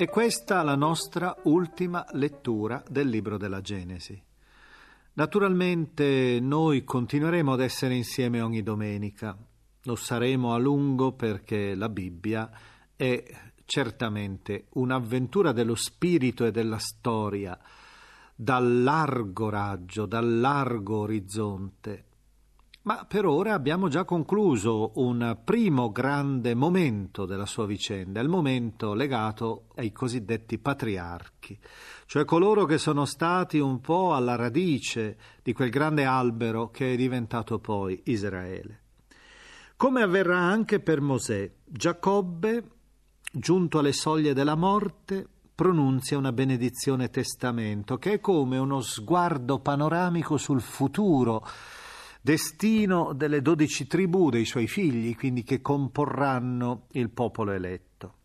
E questa la nostra ultima lettura del libro della Genesi. Naturalmente noi continueremo ad essere insieme ogni domenica. Lo saremo a lungo perché la Bibbia è certamente un'avventura dello spirito e della storia, dal largo raggio, dal largo orizzonte. Ma per ora abbiamo già concluso un primo grande momento della sua vicenda, il momento legato ai cosiddetti patriarchi, cioè coloro che sono stati un po' alla radice di quel grande albero che è diventato poi Israele. Come avverrà anche per Mosè, Giacobbe, giunto alle soglie della morte, pronunzia una benedizione testamento, che è come uno sguardo panoramico sul futuro, destino delle dodici tribù dei suoi figli, quindi che comporranno il popolo eletto.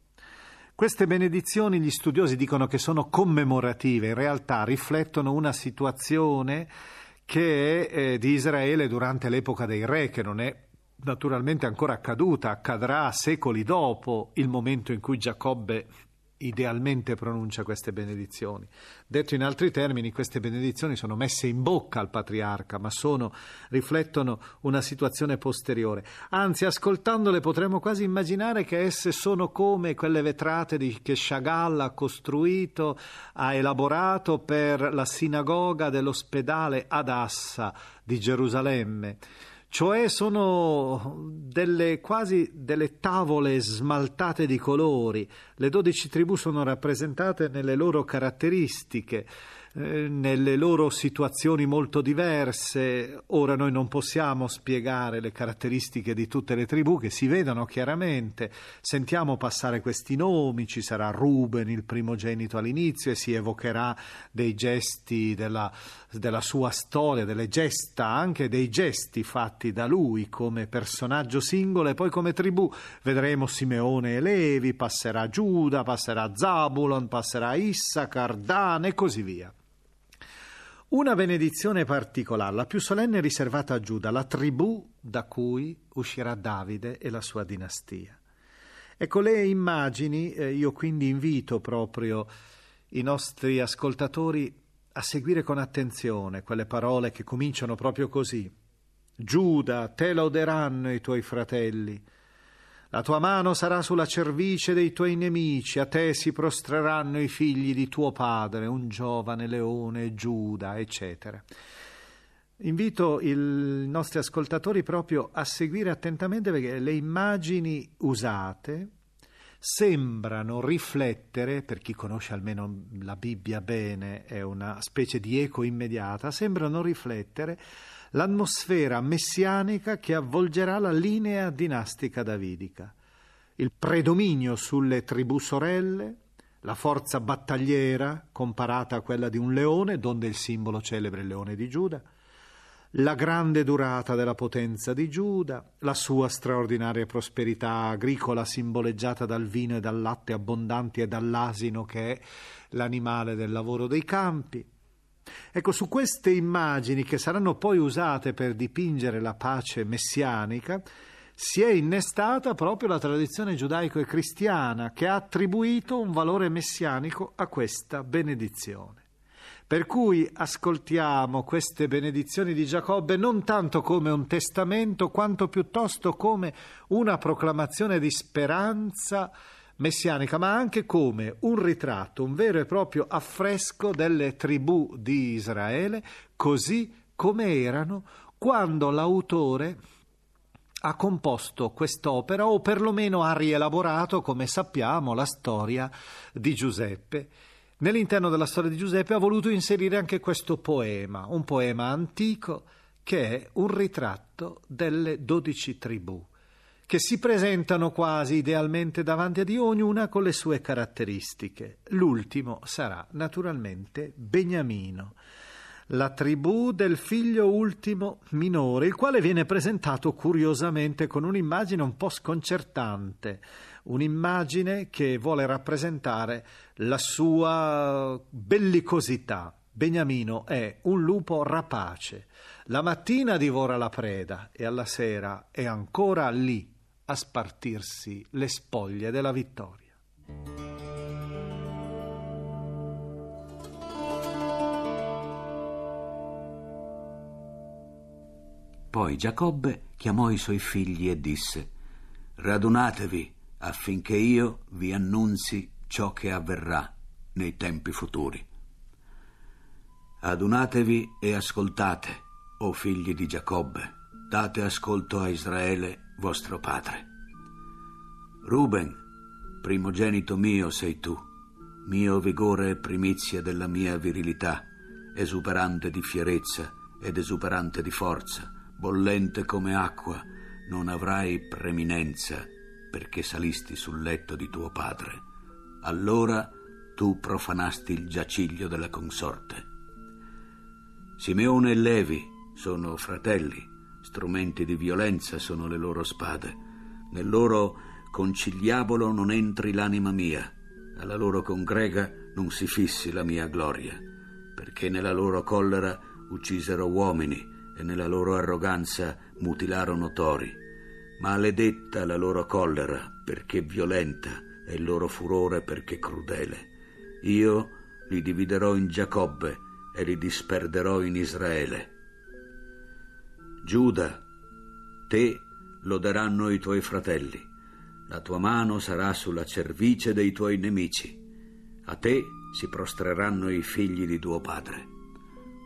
Queste benedizioni gli studiosi dicono che sono commemorative, in realtà riflettono una situazione che è eh, di Israele durante l'epoca dei re, che non è naturalmente ancora accaduta, accadrà secoli dopo il momento in cui Giacobbe idealmente pronuncia queste benedizioni. Detto in altri termini, queste benedizioni sono messe in bocca al patriarca, ma sono, riflettono una situazione posteriore. Anzi, ascoltandole potremmo quasi immaginare che esse sono come quelle vetrate di, che Chagall ha costruito, ha elaborato per la sinagoga dell'ospedale ad Assa di Gerusalemme cioè sono delle, quasi delle tavole smaltate di colori. Le dodici tribù sono rappresentate nelle loro caratteristiche, eh, nelle loro situazioni molto diverse. Ora noi non possiamo spiegare le caratteristiche di tutte le tribù che si vedono chiaramente. Sentiamo passare questi nomi, ci sarà Ruben, il primogenito all'inizio, e si evocherà dei gesti della, della sua storia, delle gesta, anche dei gesti fatti da lui come personaggio singolo e poi come tribù. Vedremo Simeone e Levi, passerà Giuda, passerà Zabulon, passerà Issachar, Dan e così via. Una benedizione particolare, la più solenne riservata a Giuda, la tribù da cui uscirà Davide e la sua dinastia. Ecco le immagini, eh, io quindi invito proprio i nostri ascoltatori a seguire con attenzione quelle parole che cominciano proprio così. Giuda, te loderanno i tuoi fratelli. La tua mano sarà sulla cervice dei tuoi nemici, a te si prostreranno i figli di tuo padre, un giovane leone, Giuda, eccetera. Invito i nostri ascoltatori proprio a seguire attentamente perché le immagini usate sembrano riflettere, per chi conosce almeno la Bibbia bene, è una specie di eco immediata, sembrano riflettere l'atmosfera messianica che avvolgerà la linea dinastica davidica, il predominio sulle tribù sorelle, la forza battagliera comparata a quella di un leone, donde il simbolo celebre il leone di Giuda, la grande durata della potenza di Giuda, la sua straordinaria prosperità agricola simboleggiata dal vino e dal latte abbondanti e dall'asino che è l'animale del lavoro dei campi. Ecco, su queste immagini che saranno poi usate per dipingere la pace messianica, si è innestata proprio la tradizione giudaico e cristiana che ha attribuito un valore messianico a questa benedizione. Per cui ascoltiamo queste benedizioni di Giacobbe non tanto come un testamento, quanto piuttosto come una proclamazione di speranza messianica, ma anche come un ritratto, un vero e proprio affresco delle tribù di Israele, così come erano quando l'autore ha composto quest'opera o perlomeno ha rielaborato, come sappiamo, la storia di Giuseppe. Nell'interno della storia di Giuseppe ha voluto inserire anche questo poema, un poema antico che è un ritratto delle dodici tribù, che si presentano quasi idealmente davanti a Dio, ognuna con le sue caratteristiche. L'ultimo sarà naturalmente Beniamino, la tribù del figlio ultimo minore, il quale viene presentato curiosamente con un'immagine un po' sconcertante un'immagine che vuole rappresentare la sua bellicosità. Beniamino è un lupo rapace. La mattina divora la preda e alla sera è ancora lì a spartirsi le spoglie della vittoria. Poi Giacobbe chiamò i suoi figli e disse: Radunatevi affinché io vi annunzi ciò che avverrà nei tempi futuri. Adunatevi e ascoltate, o figli di Giacobbe, date ascolto a Israele, vostro padre. Ruben, primogenito mio sei tu, mio vigore e primizia della mia virilità, esuberante di fierezza ed esuberante di forza, bollente come acqua, non avrai preminenza perché salisti sul letto di tuo padre. Allora tu profanasti il giaciglio della consorte. Simeone e Levi sono fratelli, strumenti di violenza sono le loro spade. Nel loro conciliabolo non entri l'anima mia, alla loro congrega non si fissi la mia gloria, perché nella loro collera uccisero uomini e nella loro arroganza mutilarono tori Maledetta la loro collera perché violenta e il loro furore perché crudele. Io li dividerò in Giacobbe e li disperderò in Israele. Giuda, te loderanno i tuoi fratelli, la tua mano sarà sulla cervice dei tuoi nemici, a te si prostreranno i figli di tuo padre.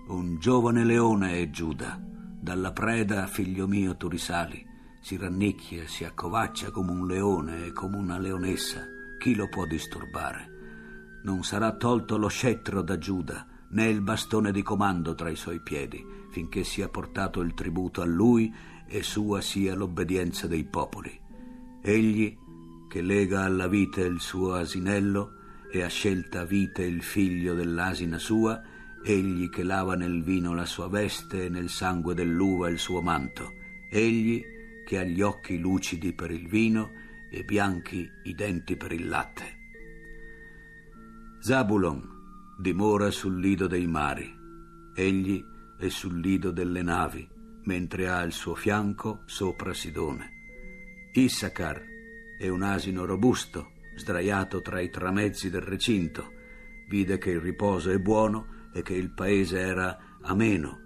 Un giovane leone è Giuda, dalla preda, figlio mio, tu risali si rannicchia, si accovaccia come un leone e come una leonessa. Chi lo può disturbare? Non sarà tolto lo scettro da Giuda, né il bastone di comando tra i suoi piedi, finché sia portato il tributo a lui e sua sia l'obbedienza dei popoli. Egli, che lega alla vite il suo asinello e ha scelta vite il figlio dell'asina sua, egli che lava nel vino la sua veste e nel sangue dell'uva il suo manto, egli che ha gli occhi lucidi per il vino e bianchi i denti per il latte. Zabulon dimora sul lido dei mari, egli è sul lido delle navi, mentre ha al suo fianco sopra Sidone. Issacar è un asino robusto, sdraiato tra i tramezzi del recinto, vide che il riposo è buono e che il paese era ameno,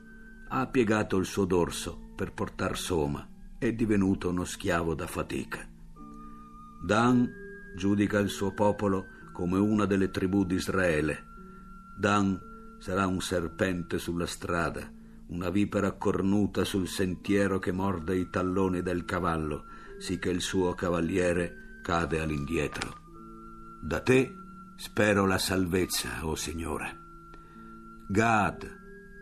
ha piegato il suo dorso per portar soma è divenuto uno schiavo da fatica. Dan giudica il suo popolo come una delle tribù di Israele. Dan sarà un serpente sulla strada, una vipera cornuta sul sentiero che morde i talloni del cavallo, sì che il suo cavaliere cade all'indietro. Da te spero la salvezza, o oh Signore. Gad,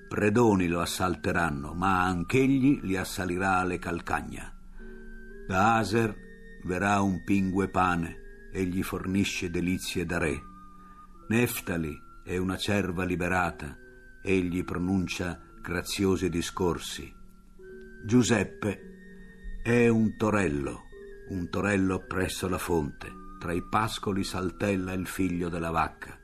predoni lo assalteranno, ma anch'egli li assalirà alle calcagna. Da Aser verrà un pingue pane, e gli fornisce delizie da re. Neftali è una cerva liberata, egli pronuncia graziosi discorsi. Giuseppe è un torello, un torello presso la fonte, tra i pascoli saltella il figlio della vacca.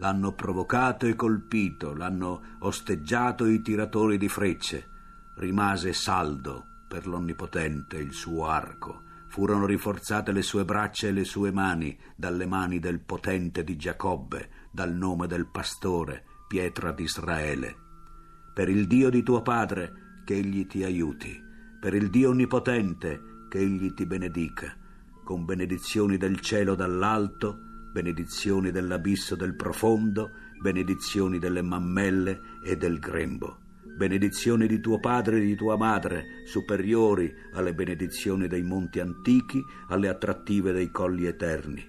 L'hanno provocato e colpito, l'hanno osteggiato i tiratori di frecce. Rimase saldo per l'Onnipotente il suo arco Furono rinforzate le sue braccia e le sue mani dalle mani del potente di Giacobbe, dal nome del pastore, pietra d'Israele. Per il Dio di tuo padre, che egli ti aiuti, per il Dio onnipotente, che egli ti benedica, con benedizioni del cielo dall'alto, benedizioni dell'abisso del profondo, benedizioni delle mammelle e del grembo benedizioni di tuo padre e di tua madre, superiori alle benedizioni dei monti antichi, alle attrattive dei colli eterni,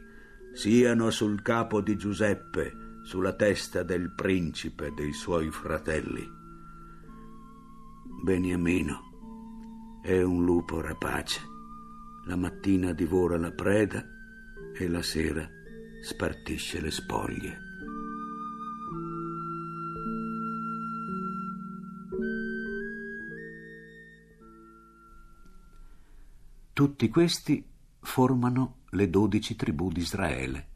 siano sul capo di Giuseppe, sulla testa del principe dei suoi fratelli. Beniamino è un lupo rapace. La mattina divora la preda e la sera spartisce le spoglie. Tutti questi formano le dodici tribù di Israele.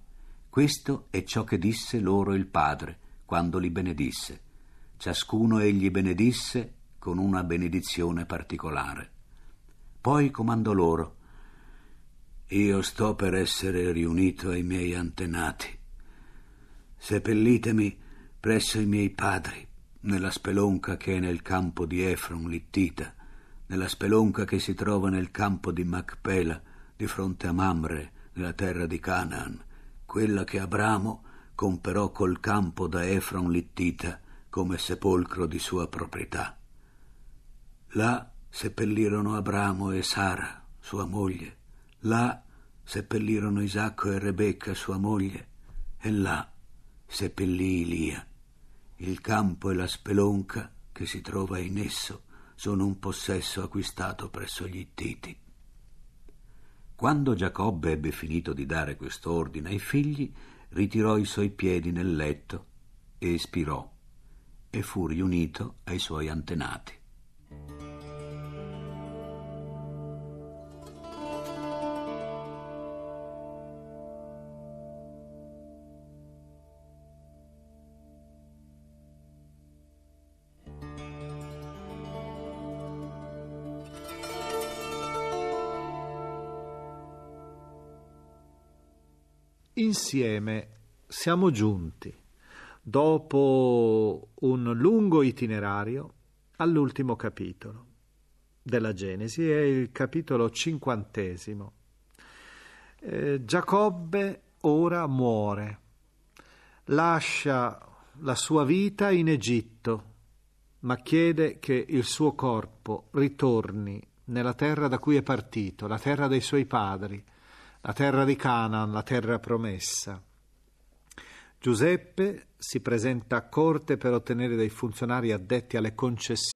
Questo è ciò che disse loro il Padre quando li benedisse. Ciascuno egli benedisse con una benedizione particolare. Poi comandò loro, io sto per essere riunito ai miei antenati. Seppellitemi presso i miei padri, nella spelonca che è nel campo di Efron Littita, nella spelonca che si trova nel campo di Macpela, di fronte a Mamre, nella terra di Canaan, quella che Abramo comperò col campo da Efron Littita come sepolcro di sua proprietà. Là seppellirono Abramo e Sara, sua moglie, là seppellirono Isacco e Rebecca, sua moglie, e là seppellì Ilia. Il campo e la spelonca che si trova in esso sono un possesso acquistato presso gli Ittiti. Quando Giacobbe ebbe finito di dare quest'ordine ai figli, ritirò i suoi piedi nel letto e espirò e fu riunito ai suoi antenati. Insieme siamo giunti, dopo un lungo itinerario, all'ultimo capitolo della Genesi, è il capitolo cinquantesimo. Eh, Giacobbe ora muore, lascia la sua vita in Egitto, ma chiede che il suo corpo ritorni nella terra da cui è partito, la terra dei suoi padri, la terra di Canaan, la terra promessa. Giuseppe si presenta a corte per ottenere dei funzionari addetti alle concessioni.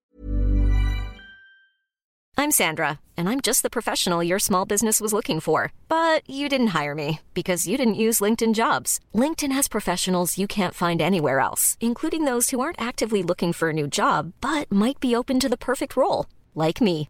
I'm Sandra, and I'm just the professional your small business was looking for. But you didn't hire me because you didn't use LinkedIn jobs. LinkedIn has professionals you can't find anywhere else, including those who aren't actively looking for a new job but might be open to the perfect role, like me.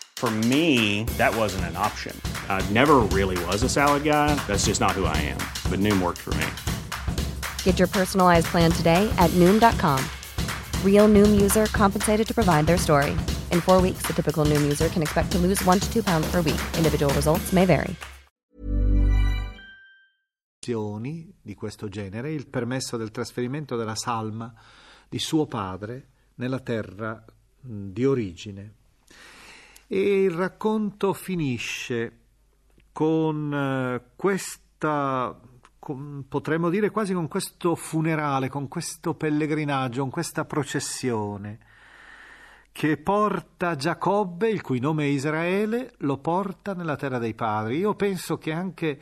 For me, that wasn't an option. I never really was a salad guy. That's just not who I am. But Noom worked for me. Get your personalized plan today at Noom.com. Real Noom user compensated to provide their story. In four weeks, the typical Noom user can expect to lose one to two pounds per week. Individual results may vary. Di questo genere, il permesso del trasferimento della salma di suo padre nella terra di origine. E il racconto finisce con eh, questa con, potremmo dire quasi con questo funerale, con questo pellegrinaggio, con questa processione che porta Giacobbe, il cui nome è Israele, lo porta nella terra dei padri. Io penso che anche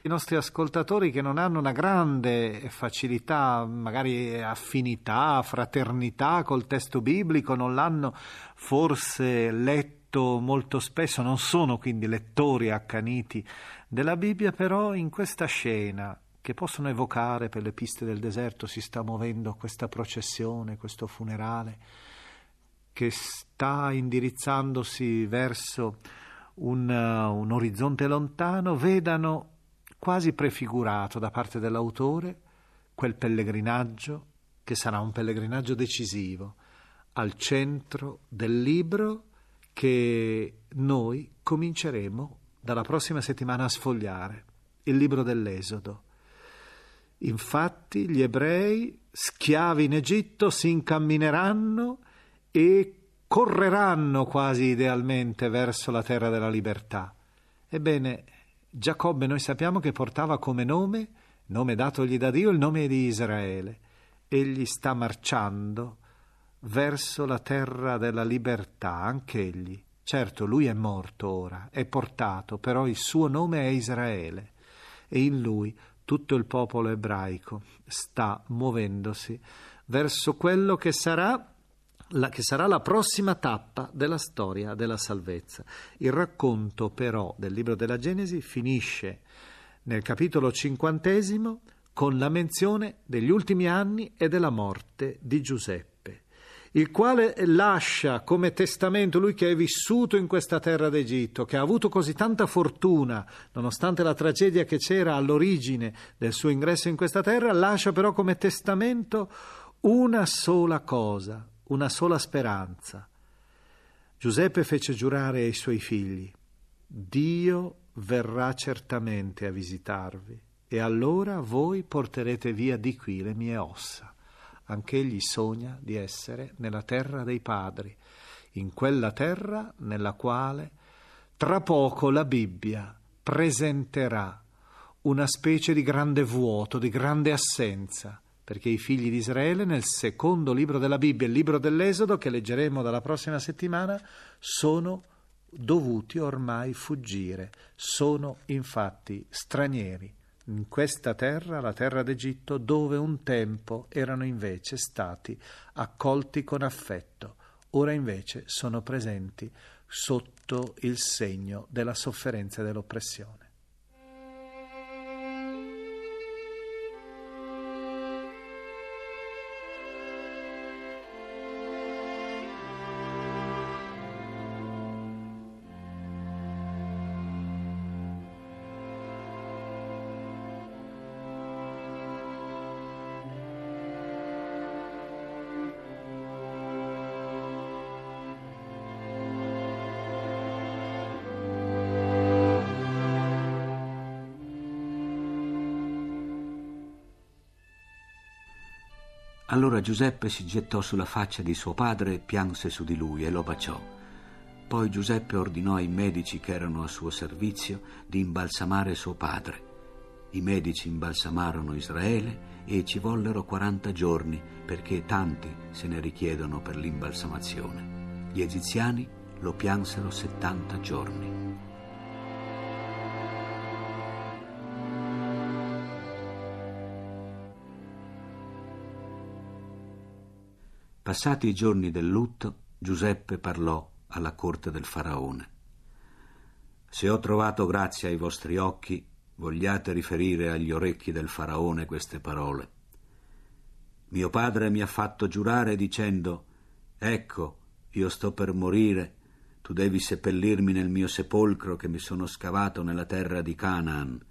i nostri ascoltatori che non hanno una grande facilità, magari affinità, fraternità col testo biblico, non l'hanno forse letto molto spesso, non sono quindi lettori accaniti della Bibbia, però in questa scena che possono evocare per le piste del deserto si sta muovendo questa processione, questo funerale che sta indirizzandosi verso un, uh, un orizzonte lontano, vedano quasi prefigurato da parte dell'autore quel pellegrinaggio che sarà un pellegrinaggio decisivo al centro del libro che noi cominceremo dalla prossima settimana a sfogliare il libro dell'Esodo. Infatti gli ebrei, schiavi in Egitto, si incammineranno e correranno quasi idealmente verso la terra della libertà. Ebbene, Giacobbe noi sappiamo che portava come nome, nome datogli da Dio, il nome di Israele. Egli sta marciando verso la terra della libertà, anch'egli. Certo, lui è morto ora, è portato, però il suo nome è Israele e in lui tutto il popolo ebraico sta muovendosi verso quello che sarà la, che sarà la prossima tappa della storia della salvezza. Il racconto però del libro della Genesi finisce nel capitolo cinquantesimo con la menzione degli ultimi anni e della morte di Giuseppe il quale lascia come testamento lui che è vissuto in questa terra d'Egitto, che ha avuto così tanta fortuna, nonostante la tragedia che c'era all'origine del suo ingresso in questa terra, lascia però come testamento una sola cosa, una sola speranza. Giuseppe fece giurare ai suoi figli, Dio verrà certamente a visitarvi e allora voi porterete via di qui le mie ossa anch'egli sogna di essere nella terra dei padri, in quella terra nella quale tra poco la Bibbia presenterà una specie di grande vuoto, di grande assenza, perché i figli di Israele nel secondo libro della Bibbia, il libro dell'Esodo, che leggeremo dalla prossima settimana, sono dovuti ormai fuggire, sono infatti stranieri in questa terra, la terra d'Egitto, dove un tempo erano invece stati accolti con affetto, ora invece sono presenti sotto il segno della sofferenza e dell'oppressione. Allora Giuseppe si gettò sulla faccia di suo padre e pianse su di lui e lo baciò. Poi Giuseppe ordinò ai medici che erano a suo servizio di imbalsamare suo padre. I medici imbalsamarono Israele e ci vollero 40 giorni perché tanti se ne richiedono per l'imbalsamazione. Gli egiziani lo piansero 70 giorni. Passati i giorni del lutto, Giuseppe parlò alla corte del faraone. Se ho trovato grazia ai vostri occhi, vogliate riferire agli orecchi del faraone queste parole. Mio padre mi ha fatto giurare dicendo, ecco, io sto per morire, tu devi seppellirmi nel mio sepolcro che mi sono scavato nella terra di Canaan,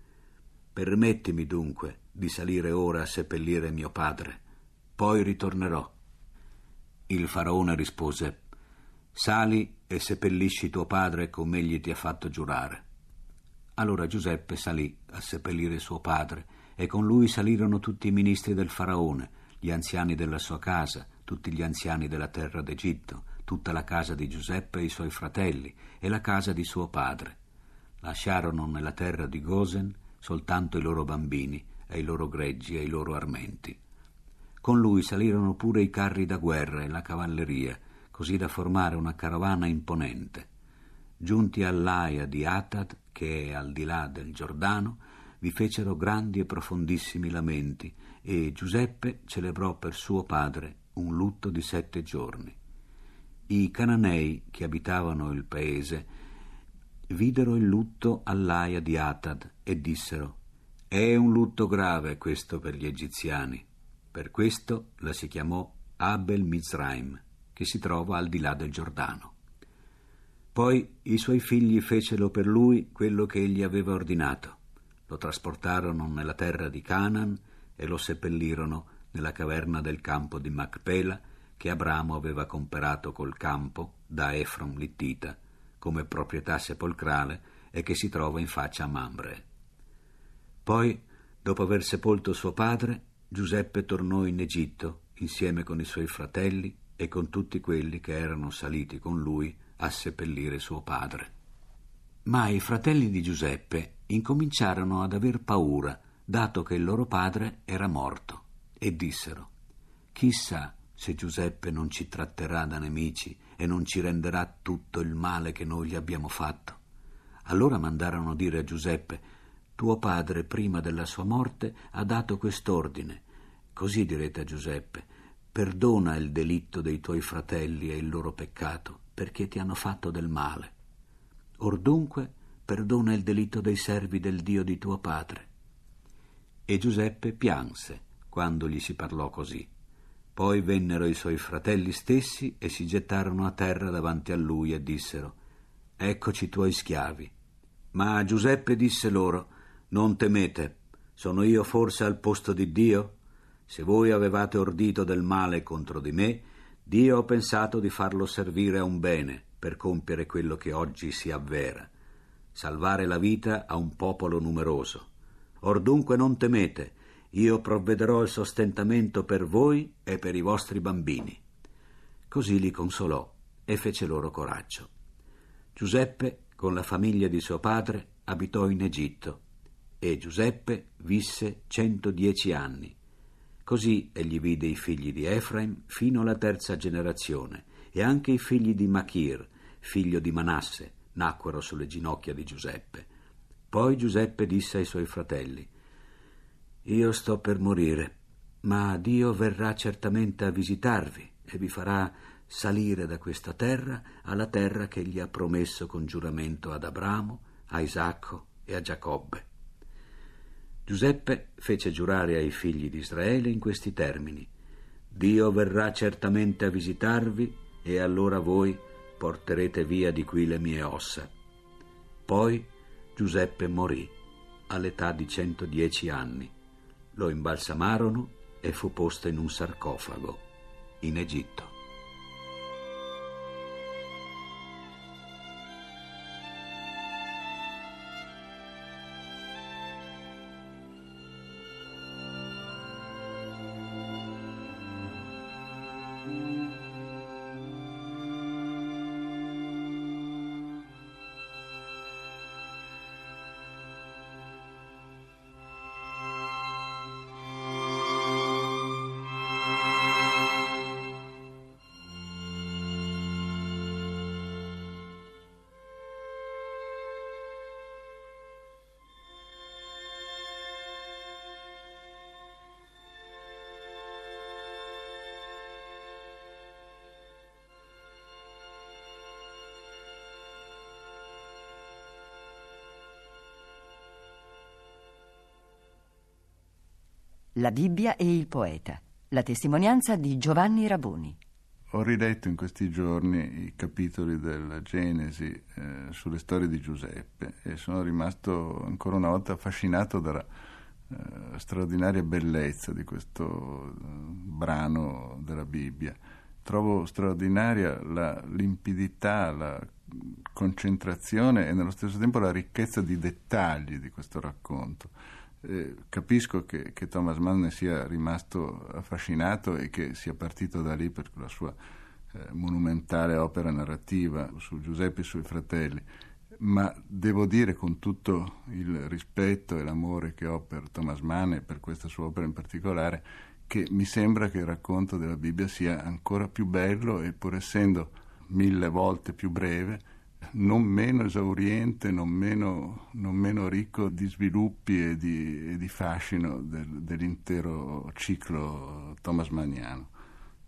Permettimi dunque di salire ora a seppellire mio padre, poi ritornerò. Il faraone rispose, Sali e seppellisci tuo padre come egli ti ha fatto giurare. Allora Giuseppe salì a seppellire suo padre e con lui salirono tutti i ministri del faraone, gli anziani della sua casa, tutti gli anziani della terra d'Egitto, tutta la casa di Giuseppe e i suoi fratelli e la casa di suo padre. Lasciarono nella terra di Gosen soltanto i loro bambini e i loro greggi e i loro armenti. Con lui salirono pure i carri da guerra e la cavalleria, così da formare una carovana imponente. Giunti all'aia di Atad, che è al di là del Giordano, vi fecero grandi e profondissimi lamenti e Giuseppe celebrò per suo padre un lutto di sette giorni. I cananei che abitavano il paese videro il lutto all'aia di Atad e dissero È un lutto grave questo per gli egiziani. Per questo la si chiamò Abel Mizraim, che si trova al di là del Giordano. Poi i suoi figli fecero per lui quello che egli aveva ordinato. Lo trasportarono nella terra di Canaan e lo seppellirono nella caverna del campo di Macpela che Abramo aveva comperato col campo da Efron Littita come proprietà sepolcrale e che si trova in faccia a Mambre. Poi, dopo aver sepolto suo padre, Giuseppe tornò in Egitto insieme con i suoi fratelli e con tutti quelli che erano saliti con lui a seppellire suo padre. Ma i fratelli di Giuseppe incominciarono ad aver paura, dato che il loro padre era morto, e dissero Chissà se Giuseppe non ci tratterà da nemici e non ci renderà tutto il male che noi gli abbiamo fatto. Allora mandarono dire a Giuseppe Tuo padre, prima della sua morte, ha dato quest'ordine. Così direte a Giuseppe Perdona il delitto dei tuoi fratelli e il loro peccato, perché ti hanno fatto del male. Or dunque perdona il delitto dei servi del Dio di tuo padre. E Giuseppe pianse quando gli si parlò così. Poi vennero i suoi fratelli stessi e si gettarono a terra davanti a lui e dissero Eccoci i tuoi schiavi. Ma Giuseppe disse loro Non temete, sono io forse al posto di Dio? Se voi avevate ordito del male contro di me, Dio ho pensato di farlo servire a un bene per compiere quello che oggi si avvera salvare la vita a un popolo numeroso. Or dunque non temete, io provvederò il sostentamento per voi e per i vostri bambini. Così li consolò e fece loro coraggio. Giuseppe, con la famiglia di suo padre, abitò in Egitto e Giuseppe visse 110 anni. Così egli vide i figli di Efraim fino alla terza generazione e anche i figli di Machir, figlio di Manasse, nacquero sulle ginocchia di Giuseppe. Poi Giuseppe disse ai suoi fratelli, Io sto per morire, ma Dio verrà certamente a visitarvi e vi farà salire da questa terra alla terra che gli ha promesso con giuramento ad Abramo, a Isacco e a Giacobbe. Giuseppe fece giurare ai figli di Israele in questi termini, Dio verrà certamente a visitarvi e allora voi porterete via di qui le mie ossa. Poi Giuseppe morì all'età di 110 anni. Lo imbalsamarono e fu posto in un sarcofago in Egitto. La Bibbia e il poeta. La testimonianza di Giovanni Raboni. ho riletto in questi giorni i capitoli della Genesi eh, sulle storie di Giuseppe e sono rimasto ancora una volta affascinato dalla eh, straordinaria bellezza di questo eh, brano della Bibbia. Trovo straordinaria la limpidità, la concentrazione e nello stesso tempo la ricchezza di dettagli di questo racconto. Eh, capisco che, che, Thomas Mann ne sia rimasto affascinato e che sia partito da lì per la sua eh, monumentale opera narrativa su Giuseppe e i suoi fratelli, ma devo dire con tutto il rispetto e l'amore che ho per Thomas Mann e per questa sua opera in particolare, che mi sembra che il racconto della Bibbia sia ancora più bello e pur essendo mille volte più breve, non meno esauriente, non meno, non meno ricco di sviluppi e di, e di fascino del, dell'intero ciclo Thomas Maniano.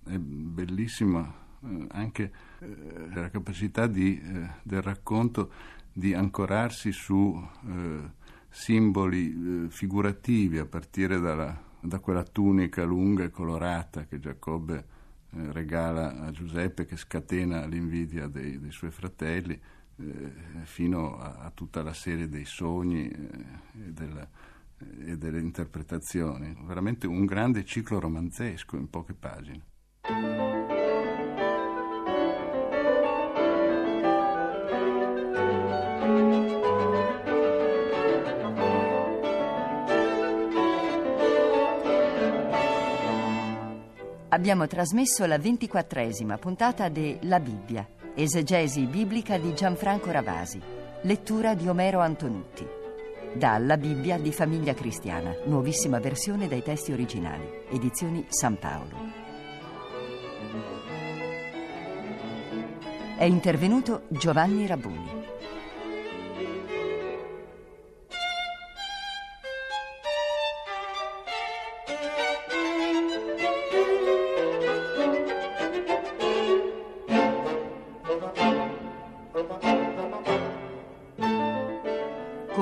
È bellissima eh, anche eh, la capacità di, eh, del racconto di ancorarsi su simboli figurativi a partire dalla, da quella tunica lunga e colorata che Giacobbe eh, regala a Giuseppe che scatena l'invidia dei, dei suoi fratelli eh, fino a, a, tutta la serie dei sogni eh, e, della, e delle interpretazioni. Veramente un grande ciclo romanzesco in poche pagine. Abbiamo trasmesso la ventiquattresima puntata de La Bibbia, esegesi biblica di Gianfranco Ravasi, lettura di Omero Antonutti. Dalla Bibbia di Famiglia Cristiana, nuovissima versione dai testi originali, edizioni San Paolo. È intervenuto Giovanni Rabuni.